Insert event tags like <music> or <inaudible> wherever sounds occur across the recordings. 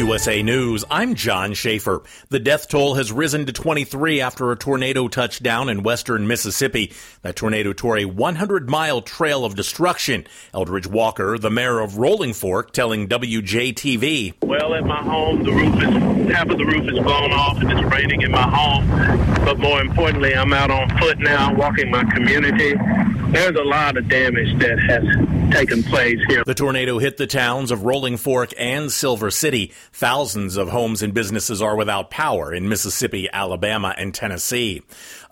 USA News, I'm John Schaefer. The death toll has risen to 23 after a tornado touched down in western Mississippi. That tornado tore a 100 mile trail of destruction. Eldridge Walker, the mayor of Rolling Fork, telling WJTV. Well, at my home, the roof is, half of the roof is blown off and it's raining in my home. But more importantly, I'm out on foot now, walking my community. There's a lot of damage that has taken place here. The tornado hit the towns of Rolling Fork and Silver City. Thousands of homes and businesses are without power in Mississippi, Alabama, and Tennessee.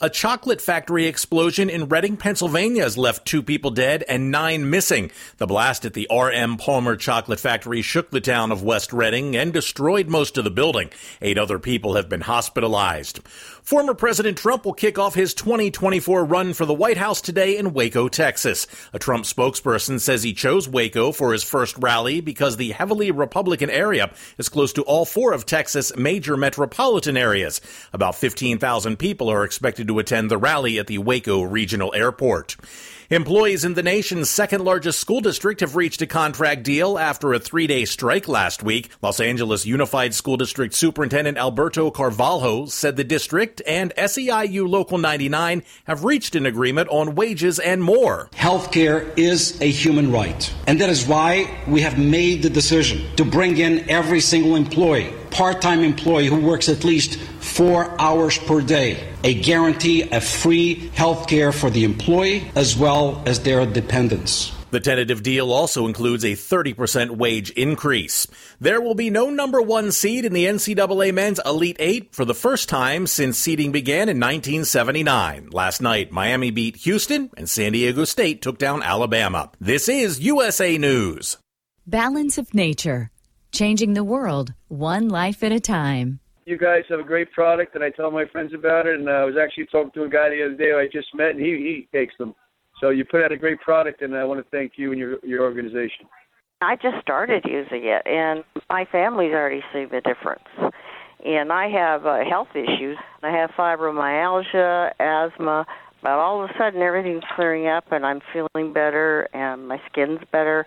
A chocolate factory explosion in Reading, Pennsylvania has left two people dead and nine missing. The blast at the R.M. Palmer chocolate factory shook the town of West Reading and destroyed most of the building. Eight other people have been hospitalized. Former President Trump will kick off his 2024 run for the White House today in Waco, Texas. A Trump spokesperson says he chose Waco for his first rally because the heavily Republican area is close to all four of Texas' major metropolitan areas. About 15,000 people are expected to attend the rally at the Waco Regional Airport. Employees in the nation's second largest school district have reached a contract deal after a three day strike last week. Los Angeles Unified School District Superintendent Alberto Carvalho said the district and SEIU Local 99 have reached an agreement on wages and more. Healthcare is a human right, and that is why we have made the decision to bring in every single employee part time employee who works at least four hours per day, a guarantee of free health care for the employee as well as their dependents. The tentative deal also includes a 30% wage increase. There will be no number one seed in the NCAA men's Elite Eight for the first time since seeding began in 1979. Last night, Miami beat Houston and San Diego State took down Alabama. This is USA News. Balance of Nature changing the world one life at a time. You guys have a great product, and I tell my friends about it. And uh, I was actually talking to a guy the other day I just met, and he he takes them. So you put out a great product, and I want to thank you and your your organization. I just started using it, and my family's already seen the difference. And I have uh, health issues. I have fibromyalgia, asthma, but all of a sudden everything's clearing up, and I'm feeling better, and my skin's better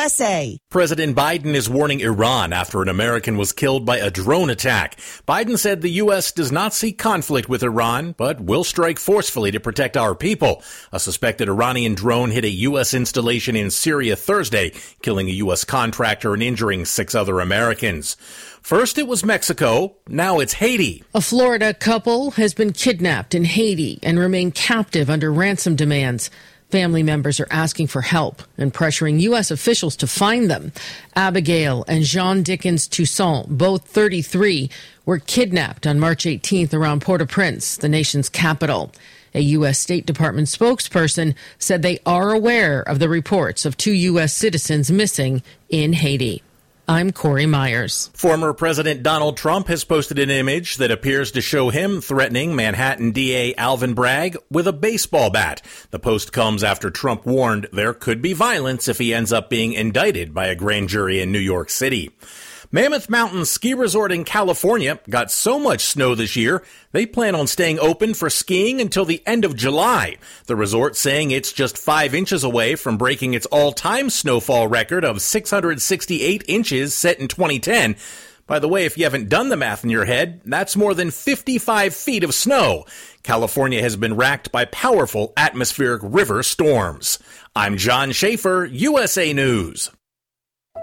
USA. President Biden is warning Iran after an American was killed by a drone attack. Biden said the U.S. does not seek conflict with Iran, but will strike forcefully to protect our people. A suspected Iranian drone hit a U.S. installation in Syria Thursday, killing a U.S. contractor and injuring six other Americans. First it was Mexico, now it's Haiti. A Florida couple has been kidnapped in Haiti and remain captive under ransom demands. Family members are asking for help and pressuring U.S. officials to find them. Abigail and Jean Dickens Toussaint, both 33, were kidnapped on March 18th around Port au Prince, the nation's capital. A U.S. State Department spokesperson said they are aware of the reports of two U.S. citizens missing in Haiti. I'm Corey Myers. Former President Donald Trump has posted an image that appears to show him threatening Manhattan DA Alvin Bragg with a baseball bat. The post comes after Trump warned there could be violence if he ends up being indicted by a grand jury in New York City. Mammoth Mountain Ski Resort in California got so much snow this year, they plan on staying open for skiing until the end of July. The resort saying it's just five inches away from breaking its all-time snowfall record of 668 inches set in 2010. By the way, if you haven't done the math in your head, that's more than 55 feet of snow. California has been racked by powerful atmospheric river storms. I'm John Schaefer, USA News.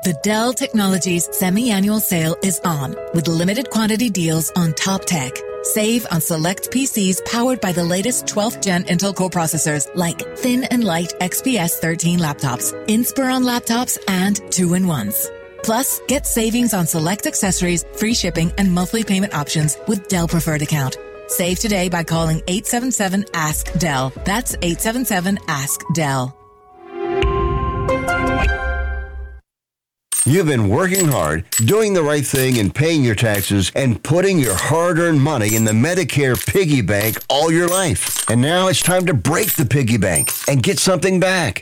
The Dell Technologies semi-annual sale is on with limited quantity deals on top tech. Save on select PCs powered by the latest 12th gen Intel Core processors like thin and light XPS 13 laptops, Inspiron laptops, and two-in-ones. Plus, get savings on select accessories, free shipping, and monthly payment options with Dell Preferred Account. Save today by calling 877 Ask Dell. That's 877 Ask Dell. You've been working hard, doing the right thing, and paying your taxes, and putting your hard earned money in the Medicare piggy bank all your life. And now it's time to break the piggy bank and get something back.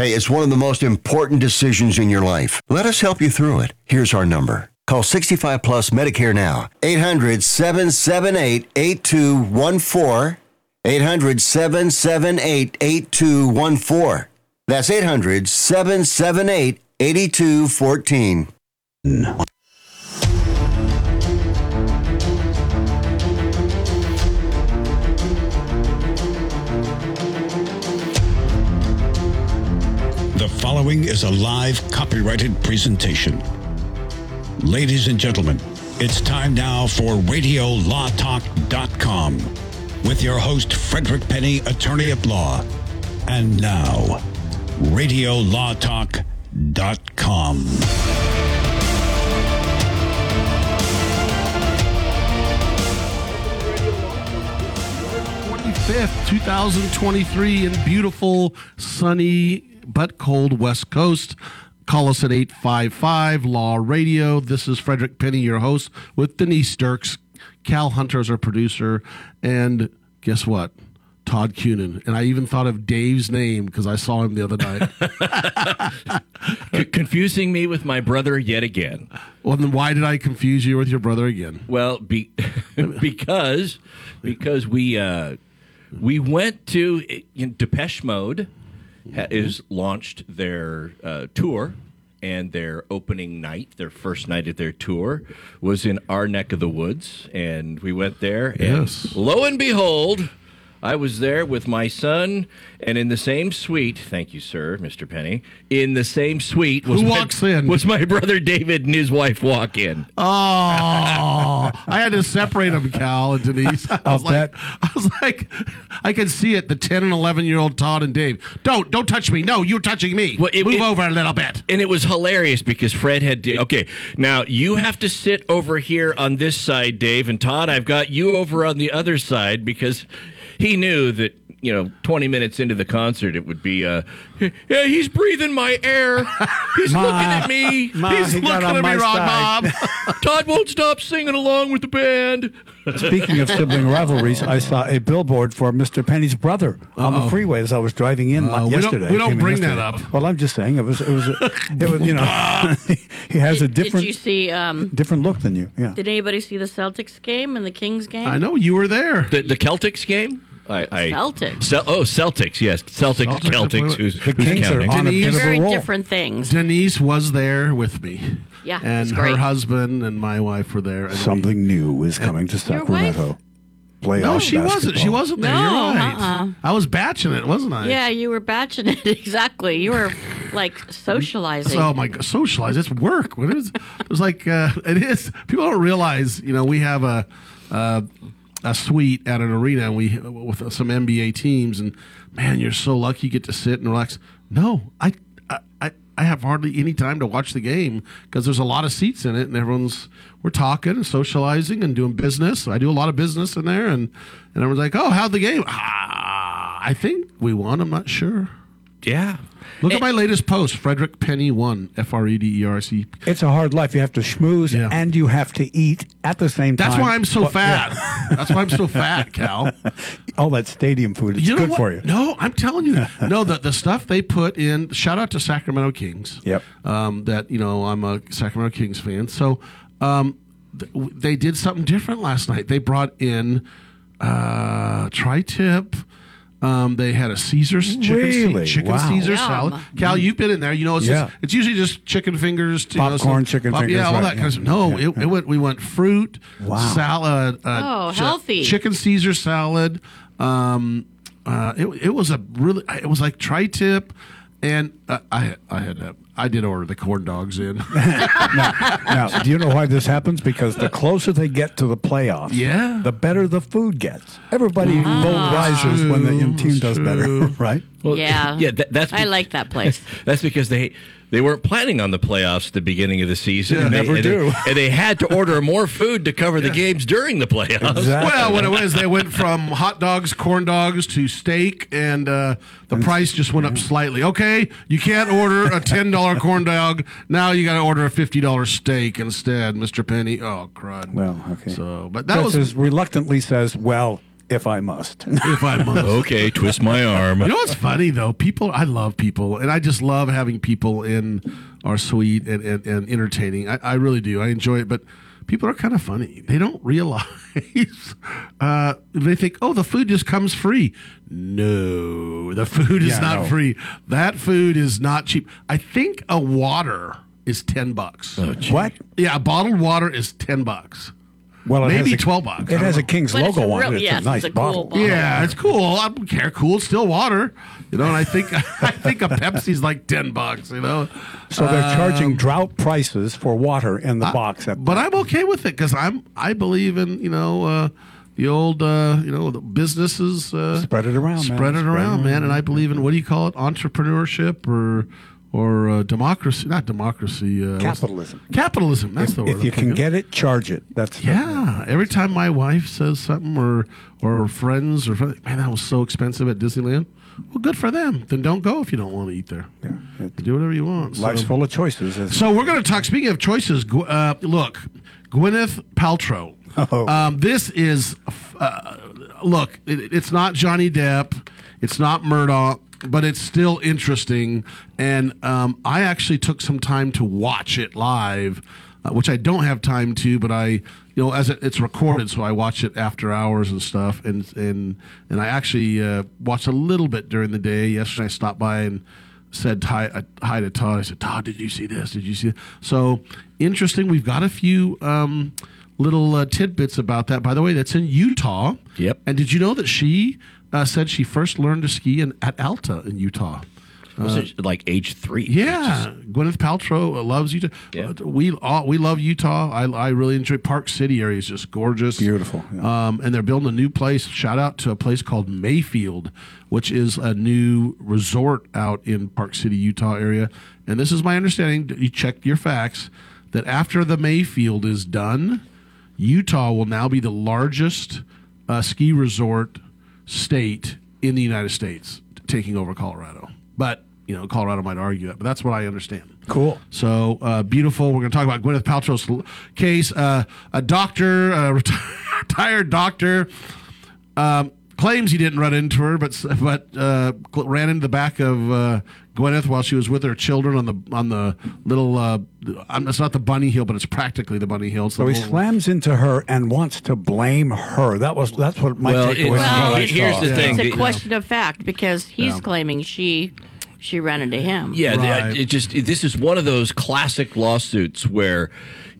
Hey, it's one of the most important decisions in your life. Let us help you through it. Here's our number. Call 65 Plus Medicare now. 800 778 8214. 800 778 8214. That's 800 778 8214. Following is a live copyrighted presentation. Ladies and gentlemen, it's time now for RadioLawTalk.com with your host, Frederick Penney, attorney at law. And now, RadioLawTalk.com. 25th, 2023, in beautiful, sunny, but cold West Coast. Call us at 855 Law Radio. This is Frederick Penney, your host, with Denise Dirks. Cal Hunter is our producer. And guess what? Todd Cunin. And I even thought of Dave's name because I saw him the other night. <laughs> <laughs> C- confusing me with my brother yet again. well, then why did I confuse you with your brother again? Well, be, <laughs> because because we uh, we went to in Depeche Mode ha, is launched their uh, tour. And their opening night, their first night of their tour, was in our neck of the woods, and we went there. And Yes. lo and behold, I was there with my son, and in the same suite. Thank you, sir, Mr. Penney. In the same suite was Who my- walks in? Was my brother David and his wife walk in? Oh, I had to separate them, Cal and Denise. I was like, I was like, I could see it. The ten and eleven year old Todd and Dave. Don't, don't touch me. No, you're touching me. Well, it- Move it- over a little bit. And it was hilarious because Fred had to. Okay, now you have to sit over here on this side, Dave, and Todd. I've got you over on the other side because he knew that you know, 20 minutes into the concert, it would be, uh, yeah, he's breathing my air. He's Ma, looking at me. Ma, he's he looking at me, my Rock. Bob. <laughs> Todd won't stop singing along with the band. Speaking of sibling rivalries, I saw a billboard for Mr. Penney's brother on the freeway as I was driving in Uh, we don't- yesterday. we don't Came in bring that up. Well, I'm just saying it was it was it was you know <laughs> <laughs> he has a different, Did different you see? Um, different look than you. Yeah. did anybody see the Celtics game and the Kings game? I know you were there. The, the Celtics game? I, I, Celtics. Cel- oh, Celtics, yes. Celtics, Celtics. Celtics. Who's, The who's Kings are counting? on a Denise- bit of Very a roll. different things. Denise was there with me. Yeah, and it's her great. husband and my wife were there. And we- Something new is coming to Your wife? Sacramento. Playoff no, she wasn't. She basketball. wasn't there. No, You're right. uh-uh. I was batching it, wasn't I? Yeah, you were batching it <laughs> exactly. You were like socializing. Oh my god, socialize. It's work. What is? It was like uh, it is. People don't realize. You know, we have a uh, a suite at an arena, and we with some NBA teams, and man, you're so lucky you get to sit and relax. No, I I I, have hardly any time to watch the game because there's a lot of seats in it, and everyone's we're talking and socializing and doing business. I do a lot of business in there, and and everyone's like, "Oh, how'd the game?" Ah, I think we won. I'm not sure. Yeah. Look at my latest post. Frederick Penney One, F R E D E R C. It's a hard life. You have to schmooze Yeah. and you have to eat at the same time. That's why I'm so Well, fat. That's why I'm so fat, Cal. <laughs> All that stadium food. is You know good what? for you. No, I'm telling you. <laughs> No, the the stuff they put in. Shout out to Sacramento Kings. Yep. Um, that you know, I'm a Sacramento Kings fan. So, um, th- they did something different last night. They brought in uh, tri-tip. Um, they had a Caesar's chicken, Really? chicken Wow. Caesar Yum. salad. Cal, you've been in there. You know, it's Yeah. just, it's usually just chicken fingers, you know, Popcorn, chicken fingers, yeah, all right, that kind of yeah. stuff. No, Yeah, it, it went. We went fruit, Wow. salad. Uh, Oh, chi- healthy. chicken Caesar salad. Um, uh, it, it was a really. It was like tri-tip, and uh, I I had to I did order the corn dogs in. <laughs> now, do you know why this happens? Because the closer they get to the playoffs, Yeah. the better the food gets. Everybody Ah. vote rises when the team does better, <laughs> right? Well, Yeah. yeah. That, that's I like that place. <laughs> That's because they they weren't planning on the playoffs at the beginning of the season. Yeah, and they, never and do. They, and they had to order more food to cover the games during the playoffs. Exactly. Well, what it was, they went from hot dogs, corn dogs to steak, and uh, the price just went up slightly. Okay, you can't order a ten dollar corn dog now. You got to order a fifty dollar steak instead, Mister Penney. Oh crud. Well, okay. So, but that Chris was is reluctantly says, "Well, if I must." <laughs> if I must. Okay, twist my arm. You know what's funny though? People, I love people, and I just love having people in our suite and, and, and entertaining. I, I really do. I enjoy it, but people are kind of funny. They don't realize. <laughs> Uh, they think, oh, the food just comes free. No, the food is Yeah, not no. free. That food is not cheap. I think a water is ten bucks. what? Yeah, a bottled water is ten bucks. Well, Maybe a, 12 bucks. It don't has a. King's But it's logo a on real- it. It's yes, a it's nice a cool bottle. bottle. Yeah, it's cool. I don't care. Cool. It's still water. You know, and I think <laughs> I think a Pepsi's like ten bucks. You know, So they're Um, charging drought prices for water in the box. At, but I'm okay with it because I'm I believe in you know uh, the old uh, you know the businesses uh, Spread it around, man. spread Spread it it around, man. around. And I believe in what do you call it, entrepreneurship or or uh, democracy? Not democracy. Uh, Capitalism. Capitalism. That's if, the word. if you can get it, charge it. That's Yeah, every time my wife says something, or or friends, or man, that was so expensive at Disneyland. Well, good for them. Then don't go if you don't want to eat there. Yeah, it- Do whatever you want. life's So, full of choices. so we're going to talk. Speaking of choices, uh, look, Gwyneth Paltrow. Oh. Um, this is uh, look. It, it's not Johnny Depp. It's not Murdoch. But it's still interesting, and um, I actually took some time to watch it live, uh, which I don't have time to. But I, you know, as it, it's recorded, so I watch it after hours and stuff. And and and I actually uh, watched a little bit during the day. Yesterday, I stopped by and said hi, uh, hi to Todd. I said, Todd, did you see this? Did you see? It? So interesting. We've got a few um, little uh, tidbits about that. By the way, that's in Utah. Yep. And did you know that she uh, said she first learned to ski in, at Alta in Utah? Was it like age three? Yeah, Gwyneth Paltrow uh, loves Utah. Yeah. Uh, We all, we love Utah. I, I really enjoy Park City area. is just gorgeous, Beautiful, yeah. Um, and they're building a new place. Shout out to a place called Mayfield, which is a new resort out in Park City, Utah area. And this is my understanding. You check your facts that after the Mayfield is done, Utah will now be the largest uh, ski resort state in the United States, taking over Colorado. But you know, Colorado might argue that, but that's what I understand. Cool. So uh, beautiful. We're going to talk about Gwyneth Paltrow's case. Uh, a doctor, a reti- <laughs> retired doctor, um, claims he didn't run into her, but but uh, ran into the back of uh, Gwyneth while she was with her children on the on the little. Uh, it's not the bunny hill, but it's practically the bunny hill. So he little- slams into her and wants to blame her. That was that's what my Well, takeaway it- was. Well, here's the it. thing. It's a question of fact because he's Yeah. claiming she she ran into him. Yeah, the- it just it- this is one of those classic lawsuits where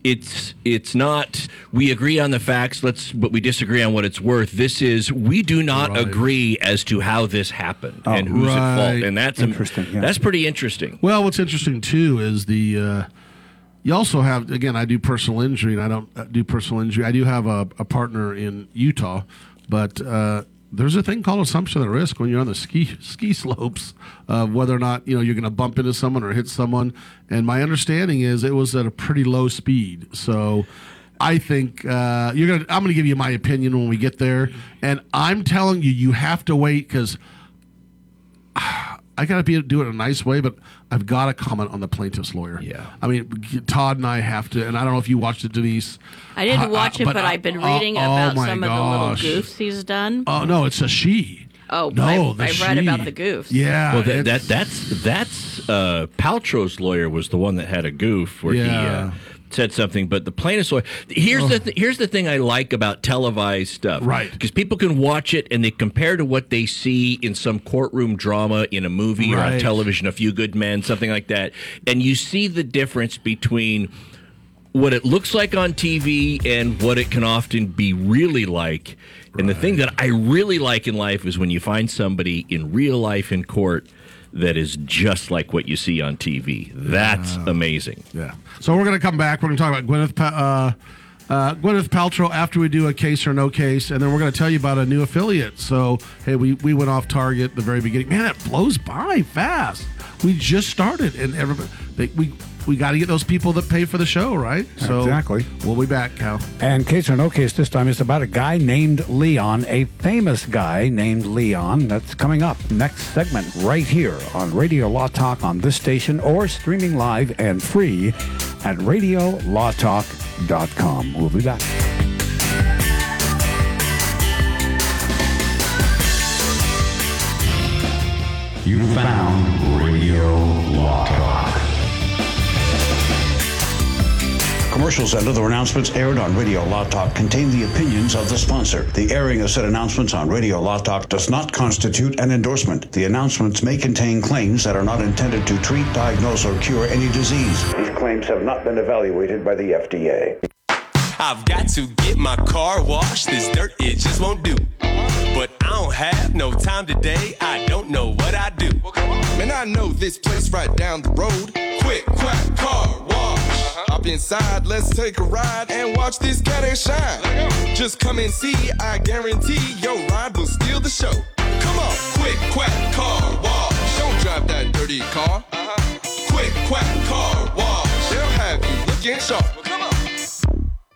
it's it's not we agree on the facts let's but we disagree on what it's worth this is we do not Right. agree as to how this happened Oh, and who's at fault and that's Interesting, yeah. that's pretty interesting Well, what's interesting too is the uh, you also have again. I do personal injury, and I don't uh, do personal injury. I do have a, a partner in Utah, but uh, there's a thing called assumption of risk when you're on the ski ski slopes of whether or not you know you're going to bump into someone or hit someone. And my understanding is it was at a pretty low speed, so. I think uh, you're gonna. I'm gonna give you my opinion when we get there, and I'm telling you, you have to wait because <sighs> I gotta be able to do it a nice way, but I've got to comment on the plaintiff's lawyer. Yeah. I mean, Todd and I have to, and I don't know if you watched it, Denise. I didn't Uh, watch it, but but, I- I've been oh, reading oh about my some gosh. of the little goofs he's done. Oh no, it's a she. Oh, no, I've- I've read about the goofs. Yeah, well that, that that's that's uh Paltrow's lawyer was the one that had a goof where he uh, said something but the plaintiff's lawyer here's the th- here's the thing I like about televised stuff Right. because people can watch it and they compare to what they see in some courtroom drama in a movie or on television a few good men something like that and you see the difference between what it looks like on TV and what it can often be really like. And the thing that I really like in life is when you find somebody in real life in court that is just like what you see on TV. That's amazing. Yeah. So we're going to come back. We're going to talk about Gwyneth, Pa- uh, uh, Gwyneth Paltrow after we do a case or no case, and then we're going to tell you about a new affiliate. So hey, we we went off target the very beginning. Man, it blows by fast. We just started, and everybody they, we we got to get those people that pay for the show, right? So Exactly. We'll be back, Cal. And case or no case, this time it's about a guy named Leon, a famous guy named Leon. That's coming up next segment right here on Radio Law Talk on this station or streaming live and free at radiolawtalk.com. We'll be back. You found Radio Law Talk. Commercials and other announcements aired on Radio Law Talk contain the opinions of the sponsor. The airing of said announcements on Radio Law Talk does not constitute an endorsement. The announcements may contain claims that are not intended to treat, diagnose, or cure any disease. These claims have not been evaluated by the FDA. I've got to get my car washed. This dirt, it just won't do. But I don't have no time today. I don't know what I do. Man, I know this place right down the road. Quick, quack, car wash. Hop inside, let's take a ride and watch this cat and shine. Just come and see, I guarantee your ride will steal the show. Come on, quick, quack, car wash. Don't drive that dirty car. Uh-huh. Quick, quack, car wash. They'll have you looking sharp.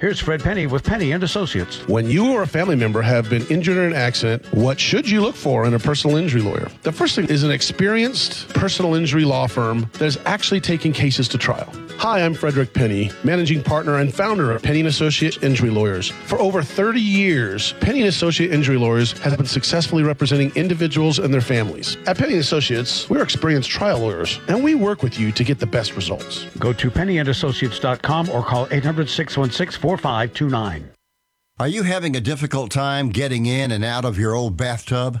Here's Fred Penney with Penney and Associates. When you or a family member have been injured in an accident, what should you look for in a personal injury lawyer? The first thing is an experienced personal injury law firm that is actually taking cases to trial. Hi, I'm Frederick Penney, managing partner and founder of Penney and Associate Injury Lawyers. For over 30 years, Penney and Associate Injury Lawyers has been successfully representing individuals and their families. At Penney and Associates, we're experienced trial lawyers, and we work with you to get the best results. Go to penneyandassociates.com or call 800 616 4529. Are you having a difficult time getting in and out of your old bathtub?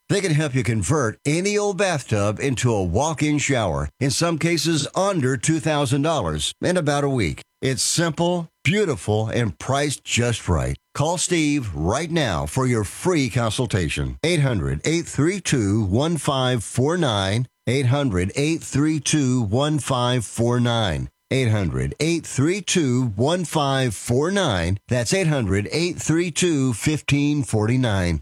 They can help you convert any old bathtub into a walk in shower, in some cases under $2,000, in about a week. It's simple, beautiful, and priced just right. Call Steve right now for your free consultation. 800 832 1549. 800 832 1549. 800 832 1549. That's 800 832 1549.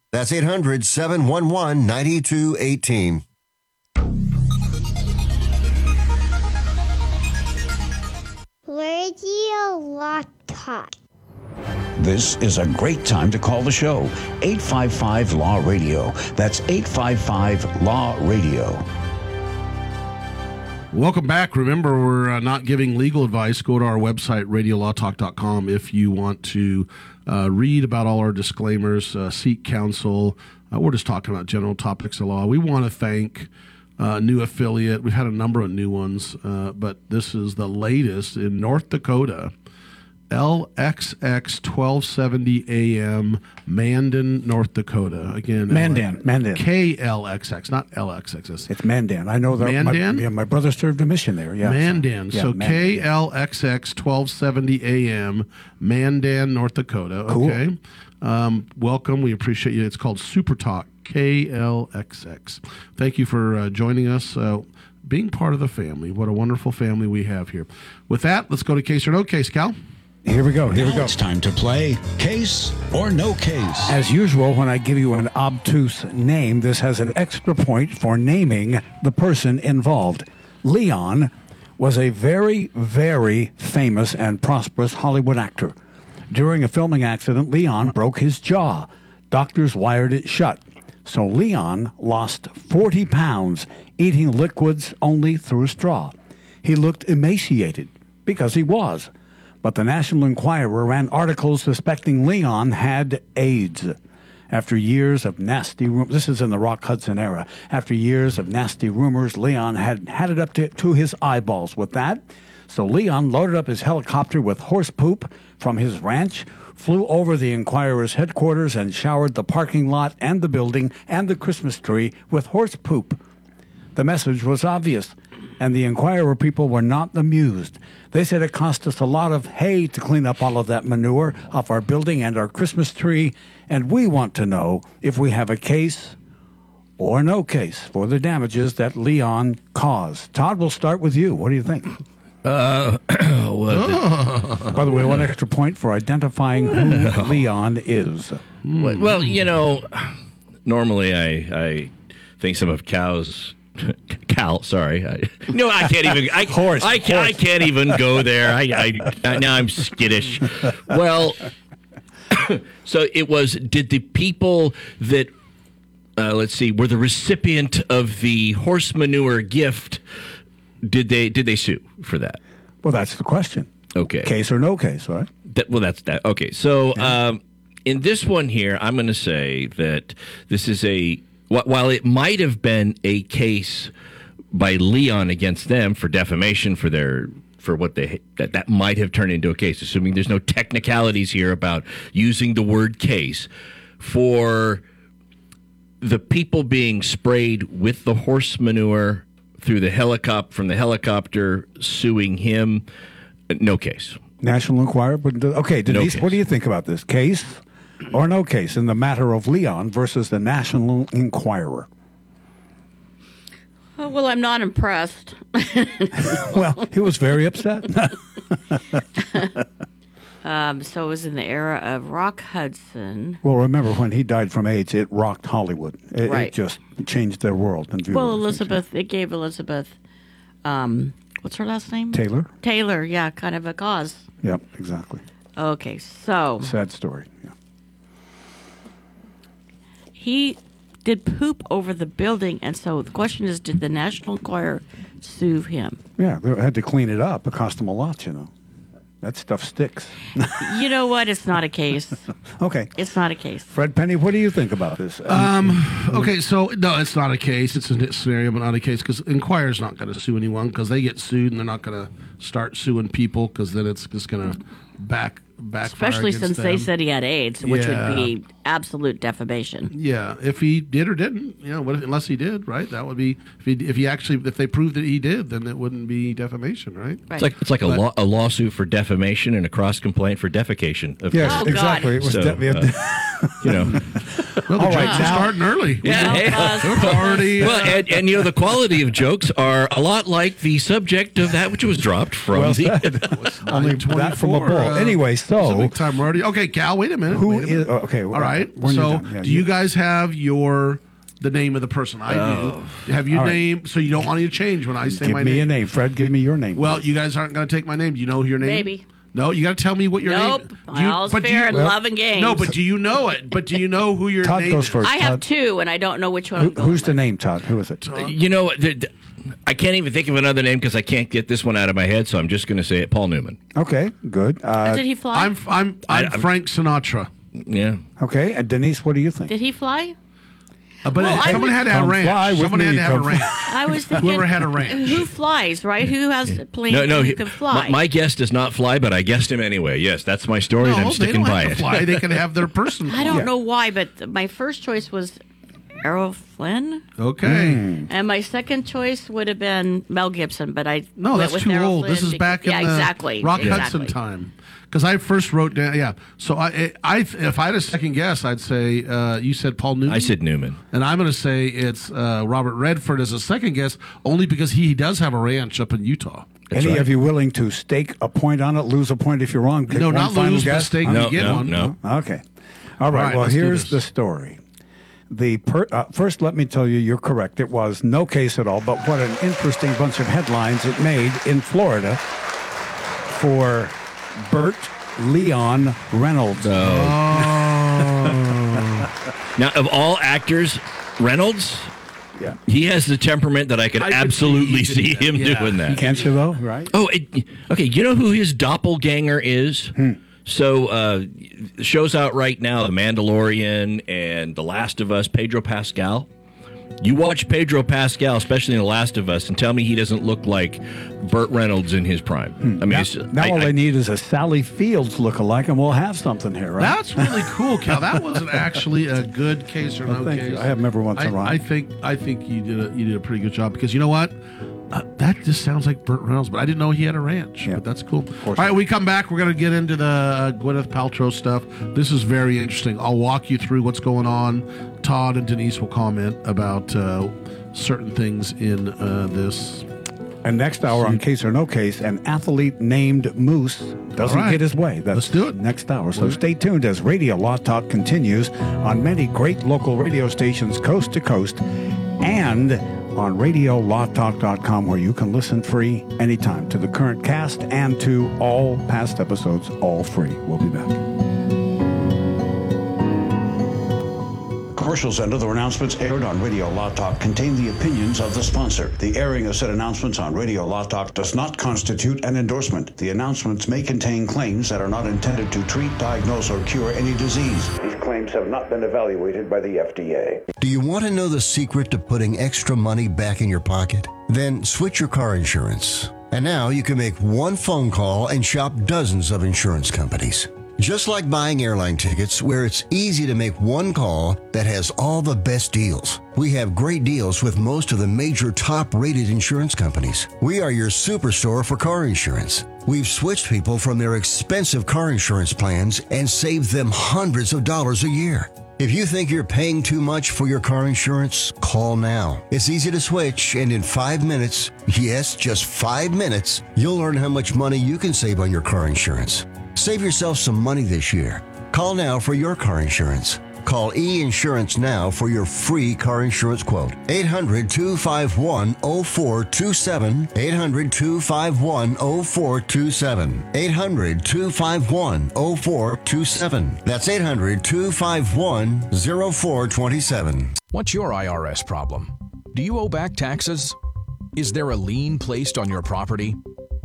That's 800 711 9218. Radio Law Talk. This is a great time to call the show. 855 Law Radio. That's 855 Law Radio. Welcome back. Remember, we're uh, not giving legal advice. Go to our website, radiolawtalk.com, if you want to uh, read about all our disclaimers, uh, seek counsel. Uh, we're just talking about general topics of law. We want to thank uh, new affiliate. We've had a number of new ones, uh, but this is the latest in North Dakota. LXX 1270 AM, Mandan, North Dakota. Again, Mandan, Mandan. KLXX, not LXX. It's Mandan. I know that. Mandan? My, yeah, my brother served a mission there. Yeah. Mandan. Yeah, so Mandan. KLXX 1270 AM, Mandan, North Dakota. Cool. Okay. Um, welcome. We appreciate you. It's called Super Talk, KLXX. Thank you for uh, joining us. Uh, being part of the family. What a wonderful family we have here. With that, let's go to case or no case, Cal. Here we go. Here we go. It's time to play Case or No Case. As usual, when I give you an obtuse name, this has an extra point for naming the person involved. Leon was a very, very famous and prosperous Hollywood actor. During a filming accident, Leon broke his jaw. Doctors wired it shut. So Leon lost 40 pounds eating liquids only through a straw. He looked emaciated because he was. But the National Enquirer ran articles suspecting Leon had AIDS. After years of nasty rumors, this is in the Rock Hudson era. After years of nasty rumors, Leon had had it up to, to his eyeballs with that. So Leon loaded up his helicopter with horse poop from his ranch, flew over the Enquirer's headquarters, and showered the parking lot and the building and the Christmas tree with horse poop. The message was obvious, and the Enquirer people were not amused. They said it cost us a lot of hay to clean up all of that manure off our building and our Christmas tree, and we want to know if we have a case or no case for the damages that Leon caused. Todd, we'll start with you. What do you think? Uh, <coughs> <coughs> By the way, one extra point for identifying who <laughs> Leon is. Well, well, you know, normally I I think some of Cal's Cal. Sorry, I, <laughs> no, I can't even. I, <laughs> Horse, I, can't, I can't even go there. I, I now I'm skittish. Well, <coughs> so it was. Did the people that uh, let's see were the recipient of the horse manure gift? Did they did they sue for that? Well, that's the question. Okay. Case or no case, right? That, well, that's that. Okay, so um, in this one here, I'm going to say that this is a while it might have been a case by Leon against them for defamation for their for what they that that might have turned into a case, assuming there's no technicalities here about using the word case for the people being sprayed with the horse manure through the helicopter from the helicopter suing him. No case. National Enquirer. But okay, Denise, what do you think about this case or no case in the matter of Leon versus the National Enquirer? Oh, well, I'm not impressed. <laughs> well, he was very upset. <laughs> um, so it was in the era of Rock Hudson. well, remember when he died from AIDS, it rocked Hollywood. It, it just changed their world and. Well. Elizabeth, it gave Elizabeth, um, what's her last name? Taylor. Taylor, yeah, kind of a cause. Yep, exactly. Okay, so Sad story. Yeah. he did poop over the building, and so the question is, did the National Enquirer sue him? Yeah, they had to clean it up. It cost them a lot, you know. That stuff sticks. <laughs> you know what? It's not a case. <laughs> Okay. It's not a case. Fred Penney, what do you think about this? Um, okay, so no, it's not a case. It's a scenario, but not a case because Enquirer's not going to sue anyone because they get sued and they're not going to start suing people because then it's just going to back backfire. Especially against since they said he had AIDS, which Yeah. would be absolute defamation. Yeah, if he did or didn't, you know, what if, unless he did, right? That would be if he if he actually if they proved that he did, then it wouldn't be defamation, right? It's like it's like a, But- law, a lawsuit for defamation and a cross complaint for defecation. Of Yes, Oh, exactly. It was So, de- uh, <laughs> you know, Well, the All right, jokes are now- starting early. Yeah, They're uh, uh, already. <laughs> well, uh, and, and you know the quality of jokes are a lot like the subject of that which was dropped from Well the. said. <laughs> Only that from a 24, bull. uh, Anyway, so Pacific time already. Okay, Cal. Wait a minute. Who wait a minute. is- okay, All right. when you're So, done, yeah, do you- you guys have your the name of the person? I Oh. do. Have your All right. name? So you don't want any to change when I say my name? give my me name. a name, Fred. Give me your name. Well, you guys aren't going to take my name. Do you know your name? Maybe. No, you got to tell me what your Nope. name. Do you- All's but fair you- in love and games. No, but do you know it? But do you know who your Todd name goes is? first. I have two, and I don't know which one. Who, I'm going who's the name, Todd? Who is it? You know, the, the- I can't even think of another name because I can't get this one out of my head. So I'm just going to say it. Paul Newman. Okay, good. Uh, Did he fly? I'm I'm I'm I- Frank Sinatra. Yeah. okay, and Denise, what do you think? Did he fly? Uh, but Well, I someone would- had to have a Come ranch. fly with Someone had to have a ranch. I was thinking. Whoever had a ranch. Who flies, right? Who has a plane No, no. who he- can fly? My, my guest does not fly, but I guessed him anyway. Yes, that's my story. and I'm they sticking don't by have it. to fly. They can have their <laughs> person. I don't fly. know why, but my first choice was Errol Flynn, Okay. Hmm. and my second choice would have been Mel Gibson. But I No, went that's with too Errol old. This Flynn is because- back in yeah, the exactly, Rock exactly. Hudson time. Because I first wrote down, yeah. So I, I, if I had a second guess, I'd say uh, you said Paul Newman. I said Newman. and I'm going to say it's uh, Robert Redford as a second guess, only because he does have a ranch up in Utah. Any of you willing to stake a point on it, lose a point if you're wrong? Pick No, one not final lose, but guess? stake Huh? No, get no, one. no. Okay. All right. right, well, here's the story. The per, uh, first, let me tell you, you're correct. It was no case at all. But what an interesting bunch of headlines it made in Florida for Burt Leon Reynolds. Now, of all actors, Reynolds, Yeah. he has the temperament that I could I absolutely see him yeah. doing that. Can't you though? Right. Oh, it, okay. You know who his doppelganger is? So, uh, shows out right now: The Mandalorian and The Last of Us. Pedro Pascal. You watch Pedro Pascal, especially in The Last of Us, and tell me he doesn't look like Burt Reynolds in his prime. Hmm. I mean, Now, now I- all I- they need is a Sally Fields look-alike, and we'll have something here, right? That's really cool, Cal. That <laughs> wasn't actually a good case or Well, no thank case. you. I have them every once in a I, while. I think I think you did a, you did a pretty good job because you know what. Uh, that just sounds like Burt Reynolds, but I didn't know he had a ranch. Yeah. But that's cool. All right, we come back. We're going to get into the uh, Gwyneth Paltrow stuff. This is very interesting. I'll walk you through what's going on. Todd and Denise will comment about uh, certain things in uh, this. And next hour on Case or No Case, an athlete named Moose doesn't right. get his way. That's Let's do it. next hour. So stay tuned as Radio Law Talk continues on many great local radio stations coast to coast and on radiolawtalk.com where you can listen free anytime to the current cast and to all past episodes all free. We'll be back. Commercials and other announcements aired on Radio Law Talk contain the opinions of the sponsor. The airing of said announcements on Radio Law Talk does not constitute an endorsement. The announcements may contain claims that are not intended to treat, diagnose, or cure any disease. These claims have not been evaluated by the FDA. Do you want to know the secret to putting extra money back in your pocket? Then switch your car insurance. And now you can make one phone call and shop dozens of insurance companies. Just like buying airline tickets, where it's easy to make one call that has all the best deals. We have great deals with most of the major top rated insurance companies. We are your superstore for car insurance. We've switched people from their expensive car insurance plans and saved them hundreds of dollars a year. If you think you're paying too much for your car insurance, call now. It's easy to switch, and in five minutes, yes, just five minutes, you'll learn how much money you can save on your car insurance. Save yourself some money this year. Call now for your car insurance. Call E Insurance now for your free car insurance quote. 800 251 0427. 800 251 0427. 800 251 0427. That's 800 251 0427. What's your IRS problem? Do you owe back taxes? Is there a lien placed on your property?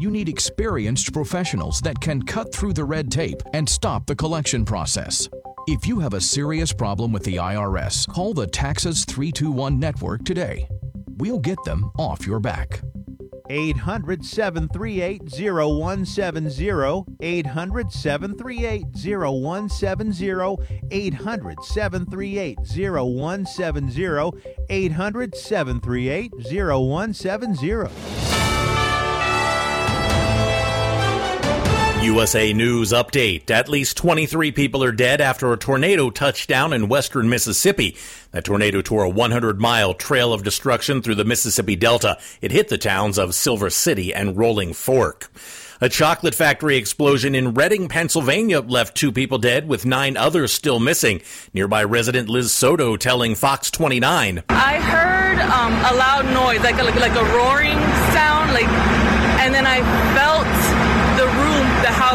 You need experienced professionals that can cut through the red tape and stop the collection process. If you have a serious problem with the IRS, call the Taxes 321 network today. we'll get them off your back. 800 738 0170. 800 738 0170. 800 738 0170. 800 738 0170. USA News update. At least 23 people are dead after a tornado touched down in western Mississippi. That tornado tore a 100 mile trail of destruction through the Mississippi Delta. It hit the towns of Silver City and Rolling Fork. A chocolate factory explosion in Reading, Pennsylvania left two people dead with nine others still missing. Nearby resident Liz Soto telling Fox 29. I heard um, a loud noise, like a, like a roaring sound, like, and then I felt the room,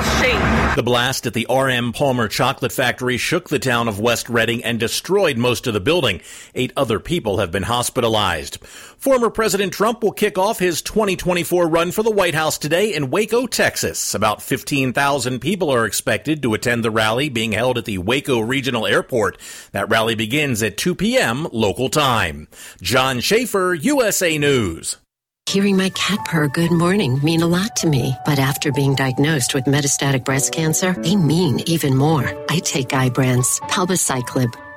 the. The blast at the R.M. Palmer chocolate factory shook the town of West Reading and destroyed most of the building. Eight other people have been hospitalized. Former President Trump will kick off his 2024 run for the White House today in Waco, Texas. About 15,000 people are expected to attend the rally being held at the Waco Regional Airport. That rally begins at 2 p.m. local time. John Schaefer, USA News. Hearing my cat purr good morning mean a lot to me, but after being diagnosed with metastatic breast cancer, they mean even more. I take Ibrance, palbociclib.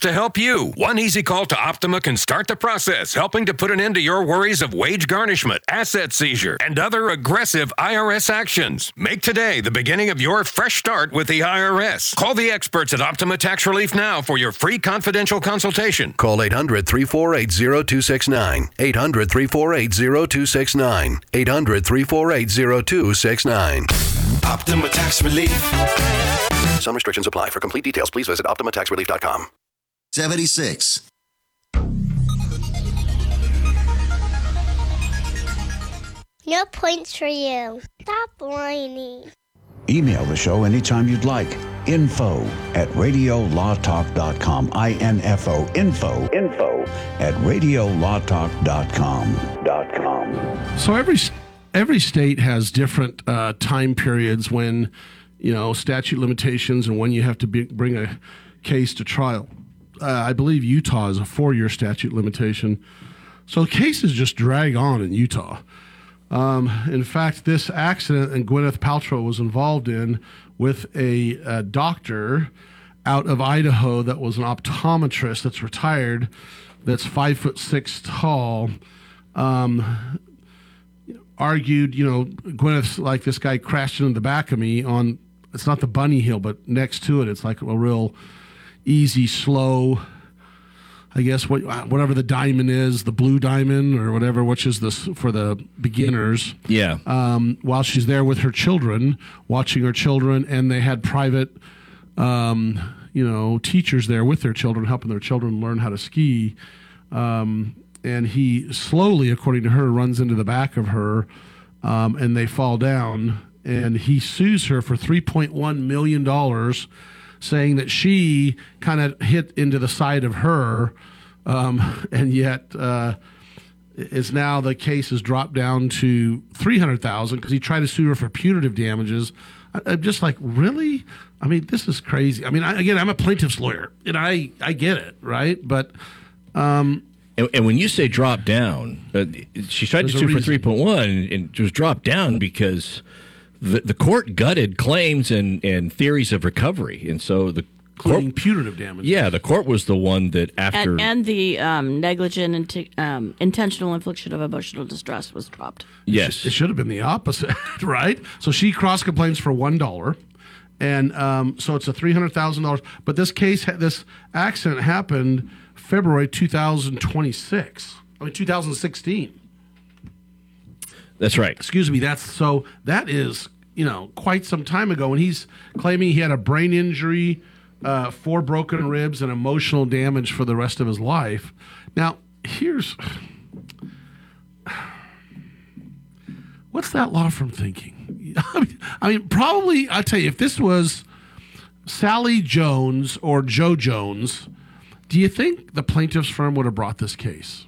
to help you. One easy call to Optima can start the process, helping to put an end to your worries of wage garnishment, asset seizure, and other aggressive IRS actions. Make today the beginning of your fresh start with the IRS. Call the experts at Optima Tax Relief now for your free confidential consultation. Call 800 348 0269. 800 348 0269. 800 348 0269. Optima Tax Relief. Some restrictions apply. For complete details, please visit OptimaTaxRelief.com. 76. No points for you. Stop whining. Email the show anytime you'd like. Info at radiolawtalk.com. I-N-F-O, info, info at radiolawtalk.com. Dot com. So every every state has different uh, time periods when you know statute limitations and when you have to be, bring a case to trial. Uh, I believe Utah is a four-year statute limitation, so cases just drag on in Utah. Um, in fact, this accident and Gwyneth Paltrow was involved in with a, a doctor out of Idaho that was an optometrist that's retired, that's five foot six tall. Um, argued, you know, Gwyneth's like this guy crashed into the back of me on. It's not the bunny hill, but next to it, it's like a real easy, slow. I guess what whatever the diamond is, the blue diamond or whatever, which is this for the beginners. Yeah. Um, while she's there with her children, watching her children, and they had private, um, you know, teachers there with their children, helping their children learn how to ski. Um, and he slowly, according to her, runs into the back of her, um, and they fall down. And he sues her for three point one million dollars saying that she kind of hit into the side of her, um, <laughs> and yet uh, is now the case has dropped down to three hundred thousand because he tried to sue her for punitive damages I, I'm just like, really? I mean, this is crazy. I mean, I, again, I'm a plaintiff's lawyer, and I I get it, right? But um, And, and when you say drop down, uh, she tried to sue for three point one, and it was dropped down because the the court gutted claims and and theories of recovery, and so the including court, punitive damage. yeah, the court was the one that after And, and the um, negligent inti- um, intentional infliction of emotional distress was dropped. yes, It should have been the opposite, <laughs> right? So she cross complains for one dollar, and um, so it's a three hundred thousand dollars. But this case, this accident happened February two thousand twenty six. I mean, two thousand sixteen. That's right. Excuse me. That's so. That is you know quite some time ago, and he's claiming he had a brain injury, uh, four broken ribs, and emotional damage for the rest of his life. Now, here's <sighs> what's that law firm thinking? <laughs> I mean, I mean, probably I tell you, if this was Sally Jones or Joe Jones, do you think the plaintiff's firm would have brought this case?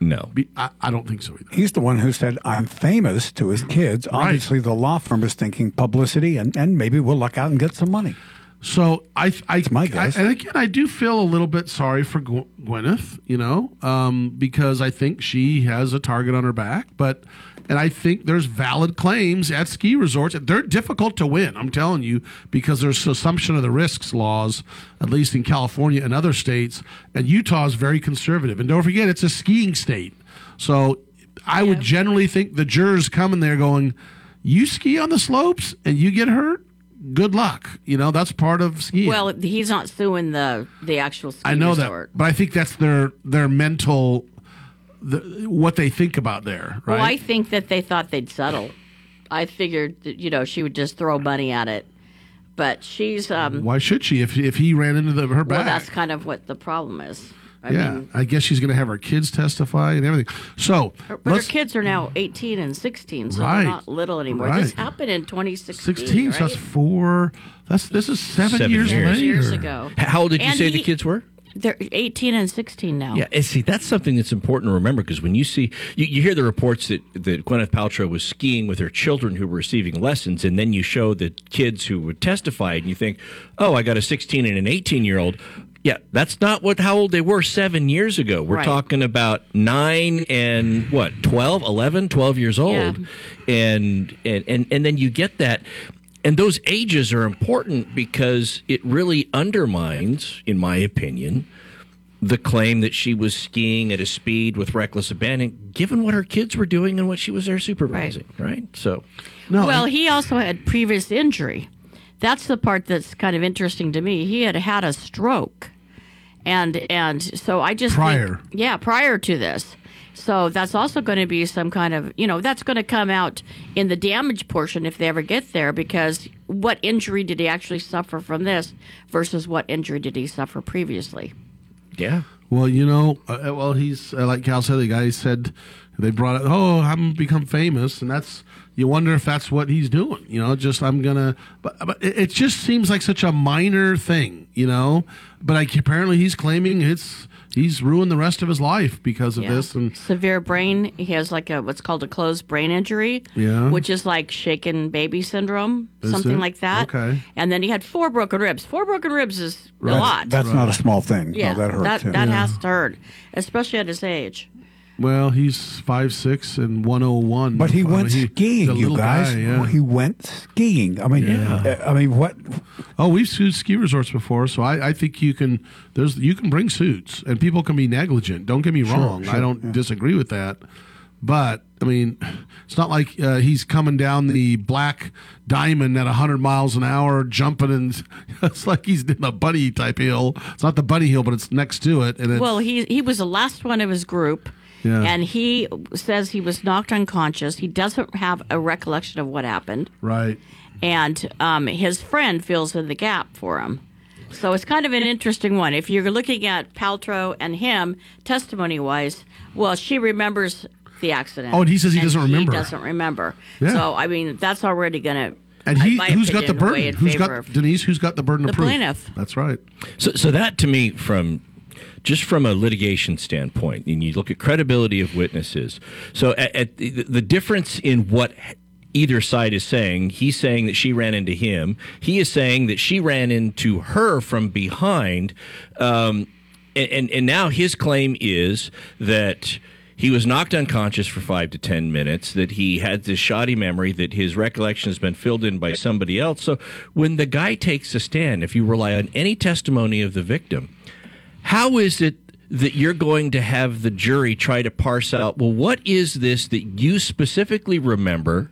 No, Be- I, I don't think so either. He's the one who said, I'm famous to his kids. Obviously, the law firm is thinking publicity and, and maybe we'll luck out and get some money. So I, I, my I- and again, I do feel a little bit sorry for Gw- Gwyneth, you know, um, because I think she has a target on her back. But and I think there's valid claims at ski resorts. They're difficult to win. I'm telling you because there's assumption of the risks laws, at least in California and other states, and Utah is very conservative. And don't forget, it's a skiing state, so I would generally think the jurors coming there going, "You ski on the slopes and you get hurt." Good luck. You know, that's part of skiing. Well, he's not suing the the actual ski I know resort. that, but I think that's their their mental, the, what they think about there, right? Well, I think that they thought they'd settle. I figured that, you know, she would just throw money at it. But she's um Why should she if if he ran into the, her well back? that's kind of what the problem is. I yeah, mean, I guess she's going to have her kids testify and everything. So but her kids are now 18 and 16, so Right. they're not little anymore. This happened in 2016, sixteen. So that's four. That's this is seven, Seven years, years. later. years ago. How old did you And say the kids were? They're 18 and 16 now. Yeah, and see, that's something that's important to remember because when you see, you, you hear the reports that, that Gwyneth Paltrow was skiing with her children who were receiving lessons, and then you show the kids who would testify, and you think, oh, I got a 16 and an 18 year old. Yeah, that's not what how old they were seven years ago. We're Right. talking about nine and what, 12, 11, 12 years old. Yeah. And, and, and, and then you get that. And those ages are important because it really undermines, in my opinion, the claim that she was skiing at a speed with reckless abandon, given what her kids were doing and what she was there supervising, right? So, no, well, he also had previous injury. That's the part that's kind of interesting to me. He had had a stroke, and and so I just think- Prior. yeah, prior to this. So that's also going to be some kind of you know that's going to come out in the damage portion if they ever get there because what injury did he actually suffer from this versus what injury did he suffer previously? yeah. Well, you know, uh, well, he's uh, like Cal said. The guy said they brought it. Oh, I'm become famous, and that's you wonder if that's what he's doing. You know, just I'm gonna. But, but it, it just seems like such a minor thing, you know. But I, apparently, he's claiming it's he's ruined the rest of his life because of Yeah. this, and Severe brain. He has like a what's called a closed brain injury, Yeah. which is like shaken baby syndrome, Is something it? like that. Okay. And then he had four broken ribs. Four broken ribs is That's- a lot. That's not a small thing. yeah, no, that hurts. that yeah. that has to hurt, especially at his age. Well, he's five six and one oh one. But he went skiing, you guys. yeah. He went skiing. I mean, Yeah. uh, I mean, what? Oh, we've sued ski resorts before, so I, I think you can. There's you can bring suits, and people can be negligent. Don't get me Sure, wrong. sure, I don't disagree with that, but I mean, it's not like uh, he's coming down the Black Diamond at 100 miles an hour, jumping, and <laughs> it's like he's in a bunny type hill. It's not the bunny hill, but it's next to it, and it's, Well, he he was the last one of his group. Yeah. And he says he was knocked unconscious. He doesn't have a recollection of what happened. right. and um, his friend fills in the gap for him. So it's kind of an interesting one. If you're looking at Paltrow and him, testimony wise, well, she remembers the accident. Oh, and he says he doesn't remember. He doesn't remember. Yeah. So I mean, that's already going to. And he, who's got the burden? Who's got Denise? Who's got the burden The of proof? plaintiff. That's right. So, so that to me, from just from a litigation standpoint, and you look at credibility of witnesses. So, at, at the, the difference in what either side is saying. He's saying that she ran into him. He is saying that she ran into her from behind. Um, and, and, and now his claim is that he was knocked unconscious for five to ten minutes, that he had this shoddy memory, that his recollection has been filled in by somebody else. So when the guy takes a stand, if you rely on any testimony of the victim, how is it that you're going to have the jury try to parse out, well, what is this that you specifically remember?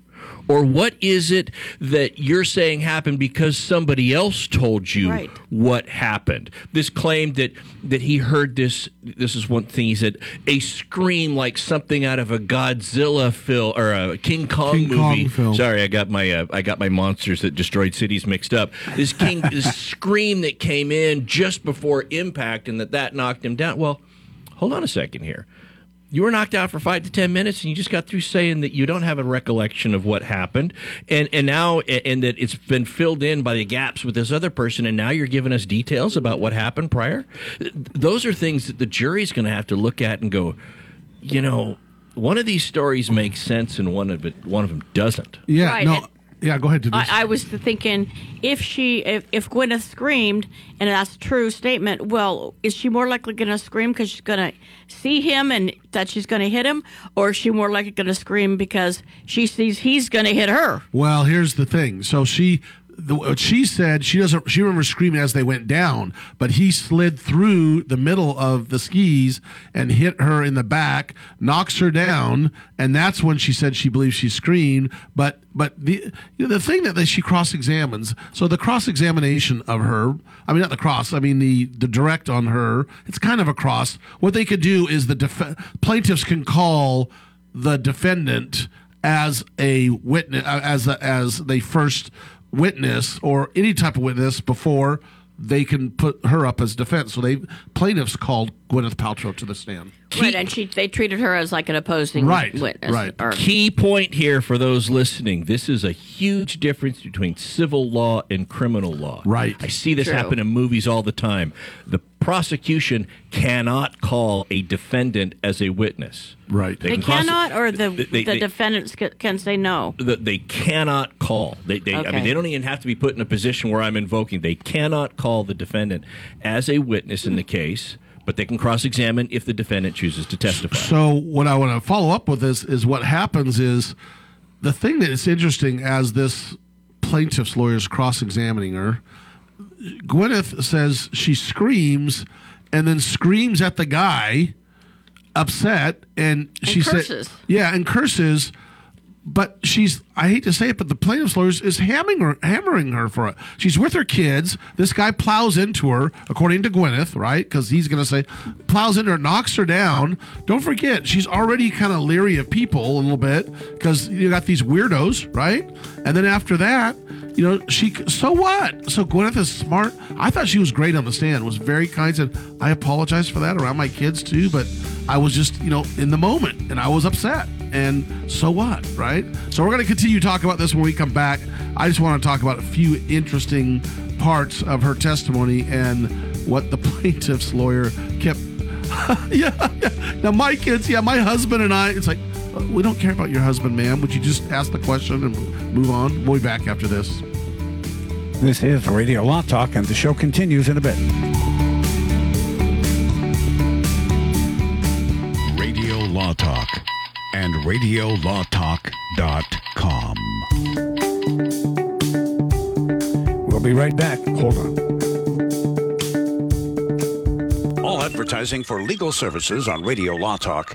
Or what is it that you're saying happened because somebody else told you Right. what happened? This claim that that he heard this. This is one thing he said: a scream like something out of a Godzilla film or a King Kong King Kong movie. film. Sorry, I got my uh, I got my monsters that destroyed cities mixed up. This King, <laughs> this scream that came in just before impact, and that that knocked him down. Well, hold on a second here. You were knocked out for five to ten minutes, and you just got through saying that you don't have a recollection of what happened, and and now and that it's been filled in by the gaps with this other person, and now you're giving us details about what happened prior. Those are things that the jury's going to have to look at and go, you know, one of these stories makes sense, and one of it one of them doesn't. Yeah, Right, no, and- yeah. Go ahead, Denise. I, I was thinking if she if, if Gwyneth screamed and that's a true statement, well, is she more likely going to scream because she's going to see him and that she's going to hit him, or is she more likely going to scream because she sees he's going to hit her? Well, here's the thing. So she, the, she said, she doesn't. She remembers screaming as they went down, but he slid through the middle of the skis and hit her in the back, knocks her down, and that's when she said she believes she screamed. But but the you know, the thing that they, she cross examines. So the cross examination of her. I mean, not the cross. I mean the the direct on her. It's kind of a cross. What they could do is the def- plaintiffs can call the defendant as a witness as a, as they first witness or any type of witness before they can put her up as defense. So they plaintiffs called Gwyneth Paltrow to the stand. right, and she they treated her as like an opposing Right, witness. right. Or, Key point here for those listening this is a huge difference between civil law and criminal law. Right. I see this True. happen in movies all the time. The prosecution cannot call a defendant as a witness. Right. they can cross- cannot, or the they- they- the they- defendants can say no. that they cannot call. They, they I mean, they don't even have to be put in a position where I'm invoking. They cannot call the defendant as a witness in the case, but they can cross-examine if the defendant chooses to testify. So what I want to follow up with is is what happens is the thing that is interesting as this plaintiff's lawyer is cross examining her. Gwyneth says she screams and then screams at the guy, upset, and she said, curses. "Yeah," and curses. But she's, I hate to say it, but the plaintiff's lawyer is hammering her, hammering her for it. She's with her kids. This guy plows into her, according to Gwyneth, right? Because he's going to say, plows into her, knocks her down. Don't forget, she's already kind of leery of people a little bit because you got these weirdos, right? And then after that, you know, she, so what? So Gwyneth is smart. I thought she was great on the stand, was very kind, said, I apologize for that around my kids too, but I was just, you know, in the moment and I was upset. And so what, right? So we're going to continue talking about this when we come back. I just want to talk about a few interesting parts of her testimony and what the <laughs> plaintiff's lawyer kept. <laughs> yeah, yeah. Now, my kids, yeah, my husband and I, it's like, we don't care about your husband, ma'am. Would you just ask the question and move on? We'll be back after this. This is Radio Law Talk, and the show continues in a bit. Radio Law Talk and RadioLawTalk.com. We'll be right back. Hold on. All advertising for legal services on Radio Law Talk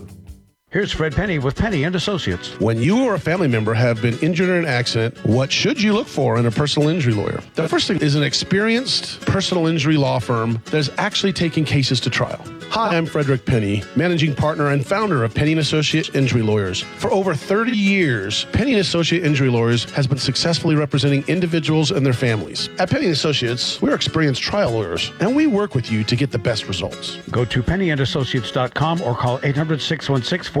Here's Fred Penney with Penney and Associates. When you or a family member have been injured in an accident, what should you look for in a personal injury lawyer? The first thing is an experienced personal injury law firm that is actually taking cases to trial. Hi, I'm Frederick Penney, managing partner and founder of Penney and Associate Injury Lawyers. For over 30 years, Penney and Associate Injury Lawyers has been successfully representing individuals and their families. At Penney and Associates, we're experienced trial lawyers, and we work with you to get the best results. Go to penneyandassociates.com or call 800 616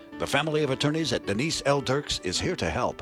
The family of attorneys at Denise L. Dirks is here to help.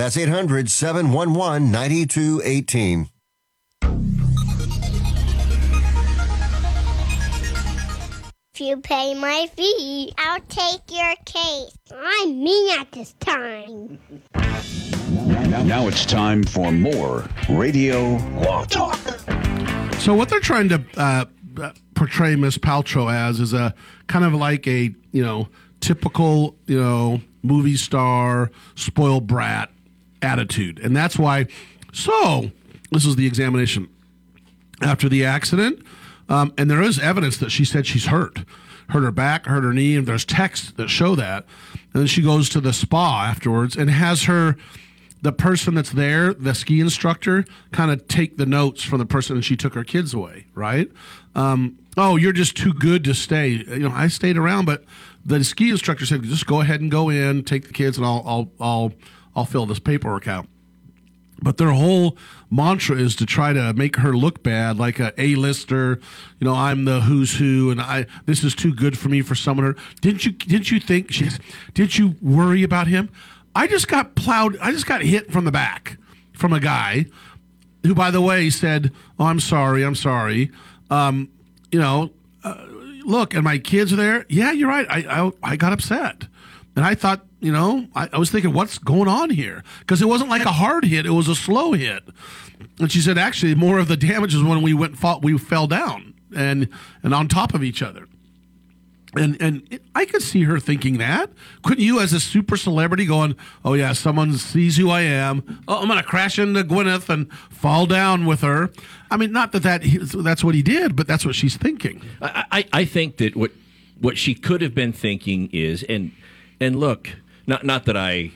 That's 800 711 9218. If you pay my fee, I'll take your case. I'm mean at this time. Now, now it's time for more Radio Law Talk. So what they're trying to uh, uh, portray Miss Paltrow as is a kind of like a you know typical you know movie star spoiled brat attitude, and that's why. So this is the examination after the accident, um, and there is evidence that she said she's hurt, hurt her back, hurt her knee, and there's texts that show that. And then she goes to the spa afterwards and has her the person that's there, the ski instructor, kind of take the notes from the person and she took her kids away, right? Um, oh, you're just too good to stay. You know, I stayed around, but the ski instructor said, just go ahead and go in, take the kids, and I'll I'll I'll I'll fill this paperwork out. But their whole mantra is to try to make her look bad, like a A-lister. You know, I'm the who's who, and I this is too good for me for someone. Didn't you didn't you think she's? Did you worry about him? I just got plowed. I just got hit from the back from a guy who, by the way, said, "Oh, I'm sorry. I'm sorry." Um, you know, uh, look, and my kids are there. Yeah, you're right. I I, I got upset. And I thought, you know, I, I was thinking, what's going on here? Because it wasn't like a hard hit; it was a slow hit. And she said, actually, more of the damage was when we went, fought, we fell down and and on top of each other. And and it, I could see her thinking that. Couldn't you, as a super celebrity, going, "Oh yeah, someone sees who I am. Oh, I'm going to crash into Gwyneth and fall down with her." I mean, not that that that's what he did, but that's what she's thinking. I, I, I think that what what she could have been thinking is, and and look, not not that I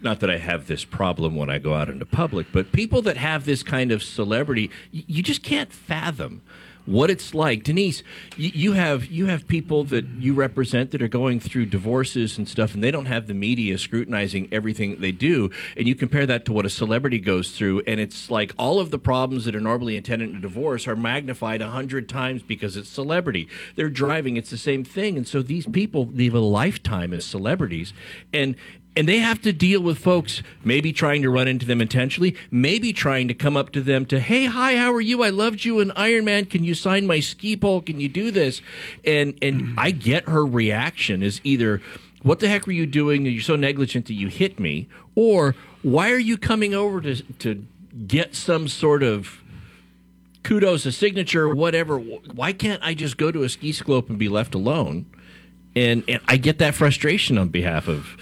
not that I have this problem when I go out into public, but people that have this kind of celebrity, you just can't fathom what it's like. Denise, y- you have you have people that you represent that are going through divorces and stuff, and they don't have the media scrutinizing everything they do. And you compare that to what a celebrity goes through, and it's like all of the problems that are normally attendant to divorce are magnified a hundred times because it's celebrity. They're driving; it's the same thing, and so these people live a lifetime as celebrities, and and they have to deal with folks maybe trying to run into them intentionally, maybe trying to come up to them to, hey, hi, how are you? I loved you in Iron Man. Can you sign my ski pole? Can you do this? And and mm-hmm. I get her reaction is either, what the heck were you doing? You're so negligent that you hit me, or why are you coming over to to get some sort of kudos, a signature, whatever? Why can't I just go to a ski slope and be left alone? And and I get that frustration on behalf of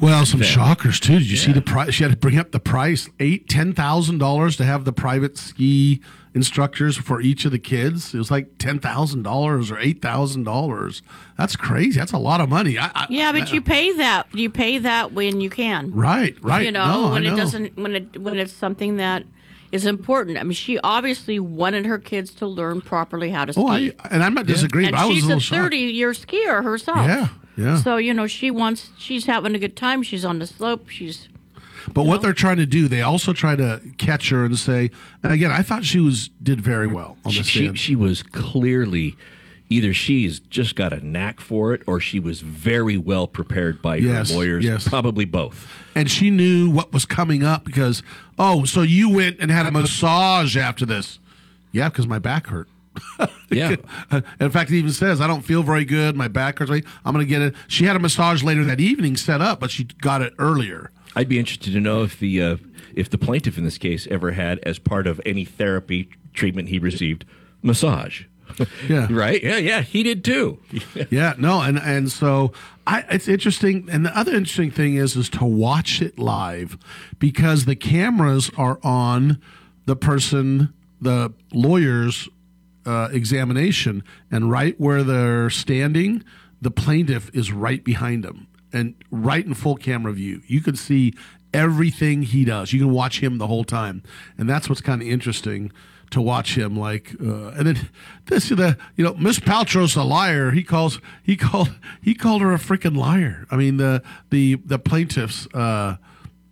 Well, some them. shockers too. Did you see the price? She had to bring up the price eight, ten thousand dollars to have the private ski instructors for each of the kids. It was like ten thousand dollars or eight thousand dollars. That's crazy. That's a lot of money. I, I, Yeah, but you pay that. You pay that when you can. Right, right. You know, No, I when know. it doesn't, when it when it's something that is important. I mean, she obviously wanted her kids to learn properly how to ski. Oh, I, and I'm not disagreeing, and but I was she's a little a shocked. thirty-year skier herself. Yeah, yeah. So you know, she wants. She's having a good time. She's on the slope. She's But what they're trying to do, they also try to catch her and say. And again, I thought she was did very well on the she, stand. she was clearly either she's just got a knack for it or she was very well prepared by Yes, her lawyers yes. probably both and she knew what was coming up because oh, so you went and had a massage after this? Yeah, because my back hurt. Yeah. <laughs> In fact, it even says I don't feel very good. My back hurts. I'm going to get it. She had a massage later that evening set up, but she got it earlier. i'd be interested to know if the uh, if the plaintiff in this case ever had as part of any therapy treatment he received massage <laughs> Yeah. <laughs> right yeah yeah he did too yeah, no, and and so I, it's interesting. And the other interesting thing is is to watch it live because the cameras are on the person, the lawyer's uh, examination, and right where they're standing, the plaintiff is right behind them and right in full camera view. You can see everything he does. You can watch him the whole time, and that's what's kind of interesting to watch him like uh, and then <laughs> this the you know miss paltrow's a liar he calls he called he called her a freaking liar i mean the the the plaintiff's uh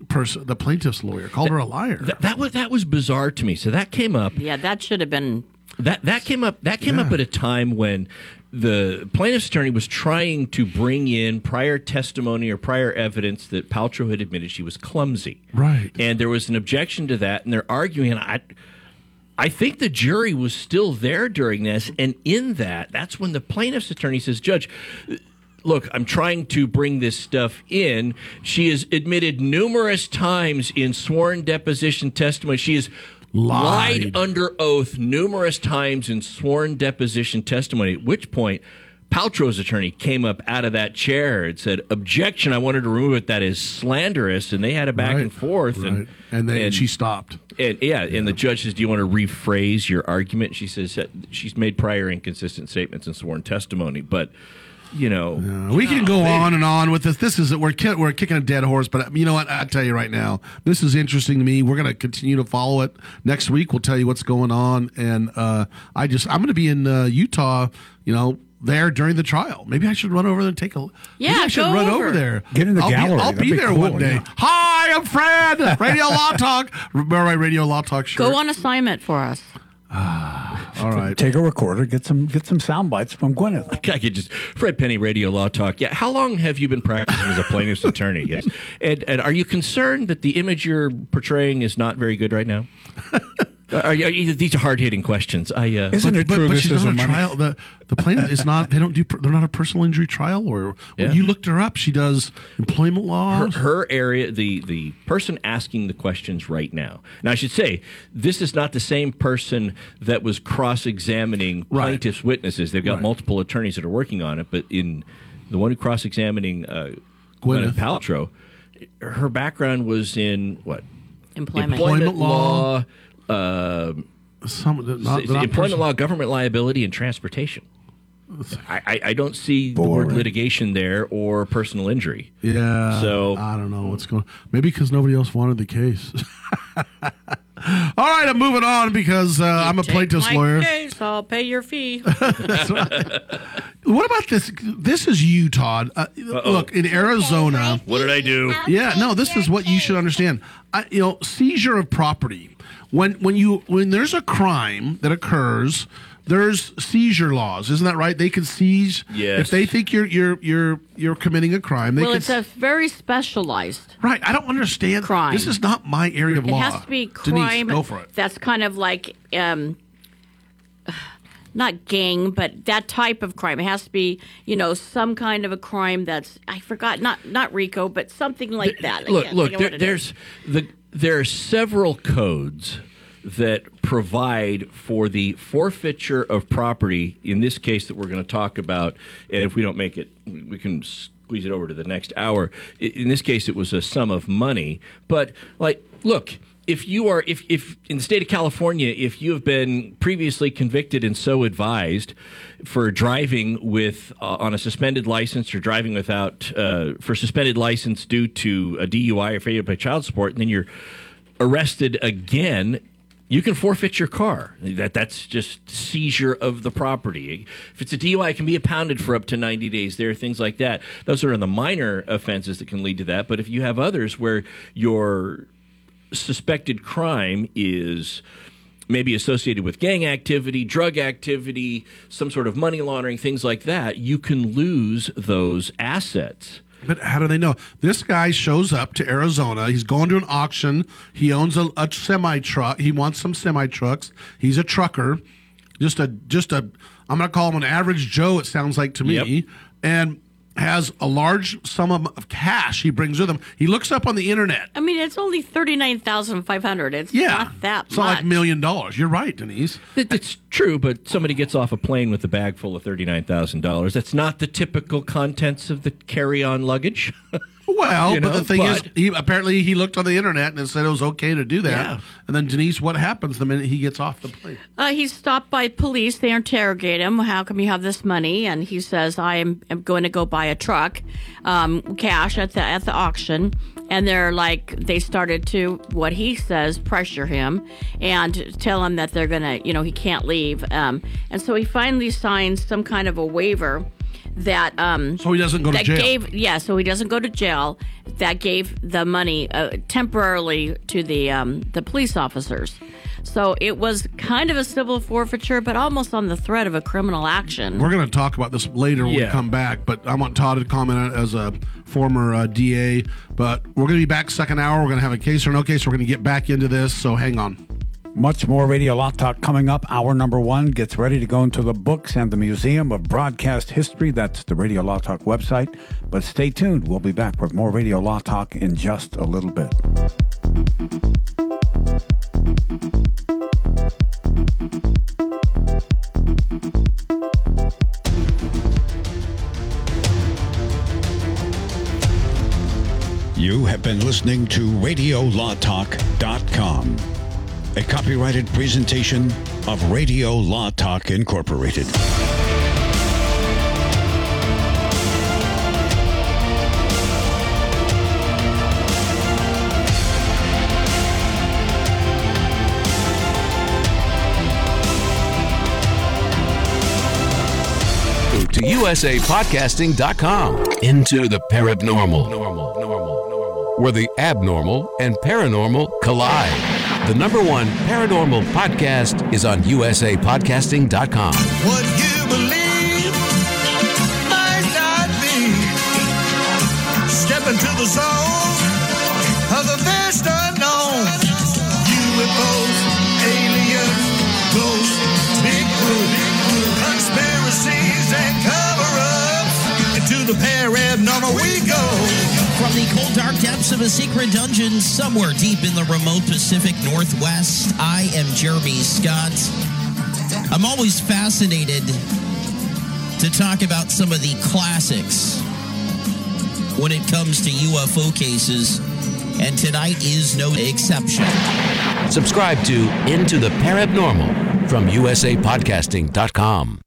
person the plaintiff's lawyer called her a liar that, that was that was bizarre to me so that came up yeah, that should have been. That that came up that came up at a time when the plaintiff's attorney was trying to bring in prior testimony or prior evidence that Paltrow had admitted she was clumsy. Right. And there was an objection to that and they're arguing and I I think the jury was still there during this and in that that's when the plaintiff's attorney says, "Judge, Look, I'm trying to bring this stuff in. She has admitted numerous times in sworn deposition testimony. She has lied, Lied. under oath numerous times in sworn deposition testimony. At which point, Paltrow's attorney came up out of that chair and said, "Objection! I wanted to remove it. That is slanderous." And they had a back Right, and forth, and right. and then she stopped and yeah, and the judge says, "Do you want to rephrase your argument?" She says she's made prior inconsistent statements in sworn testimony, but you know, we can go on and on with this. This is we're ki- we're kicking a dead horse, but you know what? I tell you right now, this is interesting to me. We're going to continue to follow it next week. We'll tell you what's going on, and uh, I just I'm going to be in uh, Utah. You know. There during the trial, maybe I should run over there and take a. maybe Yeah, I should go run over, over. there. Get in the I'll gallery. Be, I'll That'd be be there cool, one day. yeah. Hi, I'm Fred. Radio Law Talk. <laughs> Remember my Radio Law Talk shirt? Go on assignment for us. Ah, all right. Take a recorder, get some get some sound bites from Gwyneth. <laughs> I could just Fred Penney Radio Law Talk. Yeah, how long have you been practicing as a plaintiff's attorney? Yes, <laughs> and and are you concerned that the image you're portraying is not very good right now? <laughs> Are, you- are you- these are hard hitting questions. I uh, but, but, but she's not a trial. The the plaintiff is not. They don't do. They're not a personal injury trial. Or Yeah. when you looked her up, she does employment her, laws. her area, the the person asking the questions right now. Now, I should say this is not the same person that was cross examining plaintiff's witnesses. They've got Right. multiple attorneys that are working on it, but in the one who cross examining uh, Gwyneth. Gwyneth Paltrow, her background was in what Employment. Employment law. law, uh, Some not, s- not employment person- law, government liability, and transportation. I, I, I don't see the word litigation there or personal injury. Yeah. So- I don't know what's going. on. Maybe because nobody else wanted the case. <laughs> All right, I'm moving on because uh, I'm a plaintiff's my lawyer. Case, I'll pay your fee. <laughs> What about this? This is you, Todd. Uh, look, in Arizona. What did I do? Yeah, no, this is what you should understand. I, you know, seizure of property. When when you when there's a crime that occurs, there's seizure laws, isn't that right? They can seize Yes. if they think you're you're you're you're committing a crime. They well, can it's a very specialized right. I don't understand. crime. This is not my area of It law. has to be Denise, crime go for it. that's kind of like um, not gang, but that type of crime. It has to be, you know, some kind of a crime that's I forgot not not RICO, but something like that. Look, look. There, there's is. the there are several codes that provide for the forfeiture of property. In this case, that we're going to talk about, and if we don't make it, we can squeeze it over to the next hour. In this case, it was a sum of money. But like, look. If you are, if, if in the state of California, if you have been previously convicted and so advised for driving with uh, on a suspended license or driving without uh, for suspended license due to a DUI or failure to pay child support, and then you're arrested again, you can forfeit your car. That that's just seizure of the property. If it's a DUI, it can be impounded for up to 90 days. There are things like that. Those are the minor offenses that can lead to that. But if you have others where your suspected crime is maybe associated with gang activity, drug activity, some sort of money laundering, things like that, you can lose those assets. But how do they know? This guy shows up to Arizona. He's going to an auction. He owns a, a semi truck. He wants some semi trucks. He's a trucker. Just a just a. I'm going to call him an average Joe. It sounds like to me, Yep. and has a large sum of of cash he brings with him. He looks up on the internet. I mean, it's only thirty nine thousand five hundred. It's Yeah, not that it's not much. like million dollars. You're right, Denise. It- It's true, but somebody gets off a plane with a bag full of thirty-nine thousand dollars. That's not the typical contents of the carry-on luggage. <laughs> Well, You but the thing but- is, he apparently he looked on the internet and it said it was okay to do that. Yeah. And then Denise, what happens the minute he gets off the plane? Uh, he's stopped by police. They interrogate him. How come you have this money? And he says, "I am, am going to go buy a truck, um, cash at the at the auction." And they're like, they started to what he says pressure him and tell him that they're gonna, you know, he can't leave. Um, and so he finally signs some kind of a waiver that um So he doesn't go to that jail. gave yeah so he doesn't go to jail that gave the money uh, temporarily to the um the police officers so it was kind of a civil forfeiture but almost on the threat of a criminal action We're going to talk about this later when we Yeah. come back, but I want Todd to comment on it as a former uh, DA. But we're going to be back second hour. We're going to have a case or no case. We're going to get back into this. So hang on. Much more Radio Law Talk coming up. Hour number one gets ready to go into the books and the Museum of Broadcast History. That's the Radio Law Talk website. But stay tuned. We'll be back with more Radio Law Talk in just a little bit. You have been listening to RadioLawTalk.com, a copyrighted presentation of Radio Law Talk Incorporated. To usapodcasting.com into the paranormal, normal, normal, normal, where the abnormal and paranormal collide. The number one paranormal podcast is on usapodcasting.com. What you believe might not be. Step into the zone of the best unknown. UFOs, aliens, ghosts, Bigfoot, conspiracies, and cover ups. Into the paranormal, we go of a secret dungeon somewhere deep in the remote Pacific Northwest. I am Jeremy Scott. I'm always fascinated to talk about some of the classics when it comes to UFO cases, and tonight is no exception. Subscribe to Into the Paranormal from usapodcasting.com.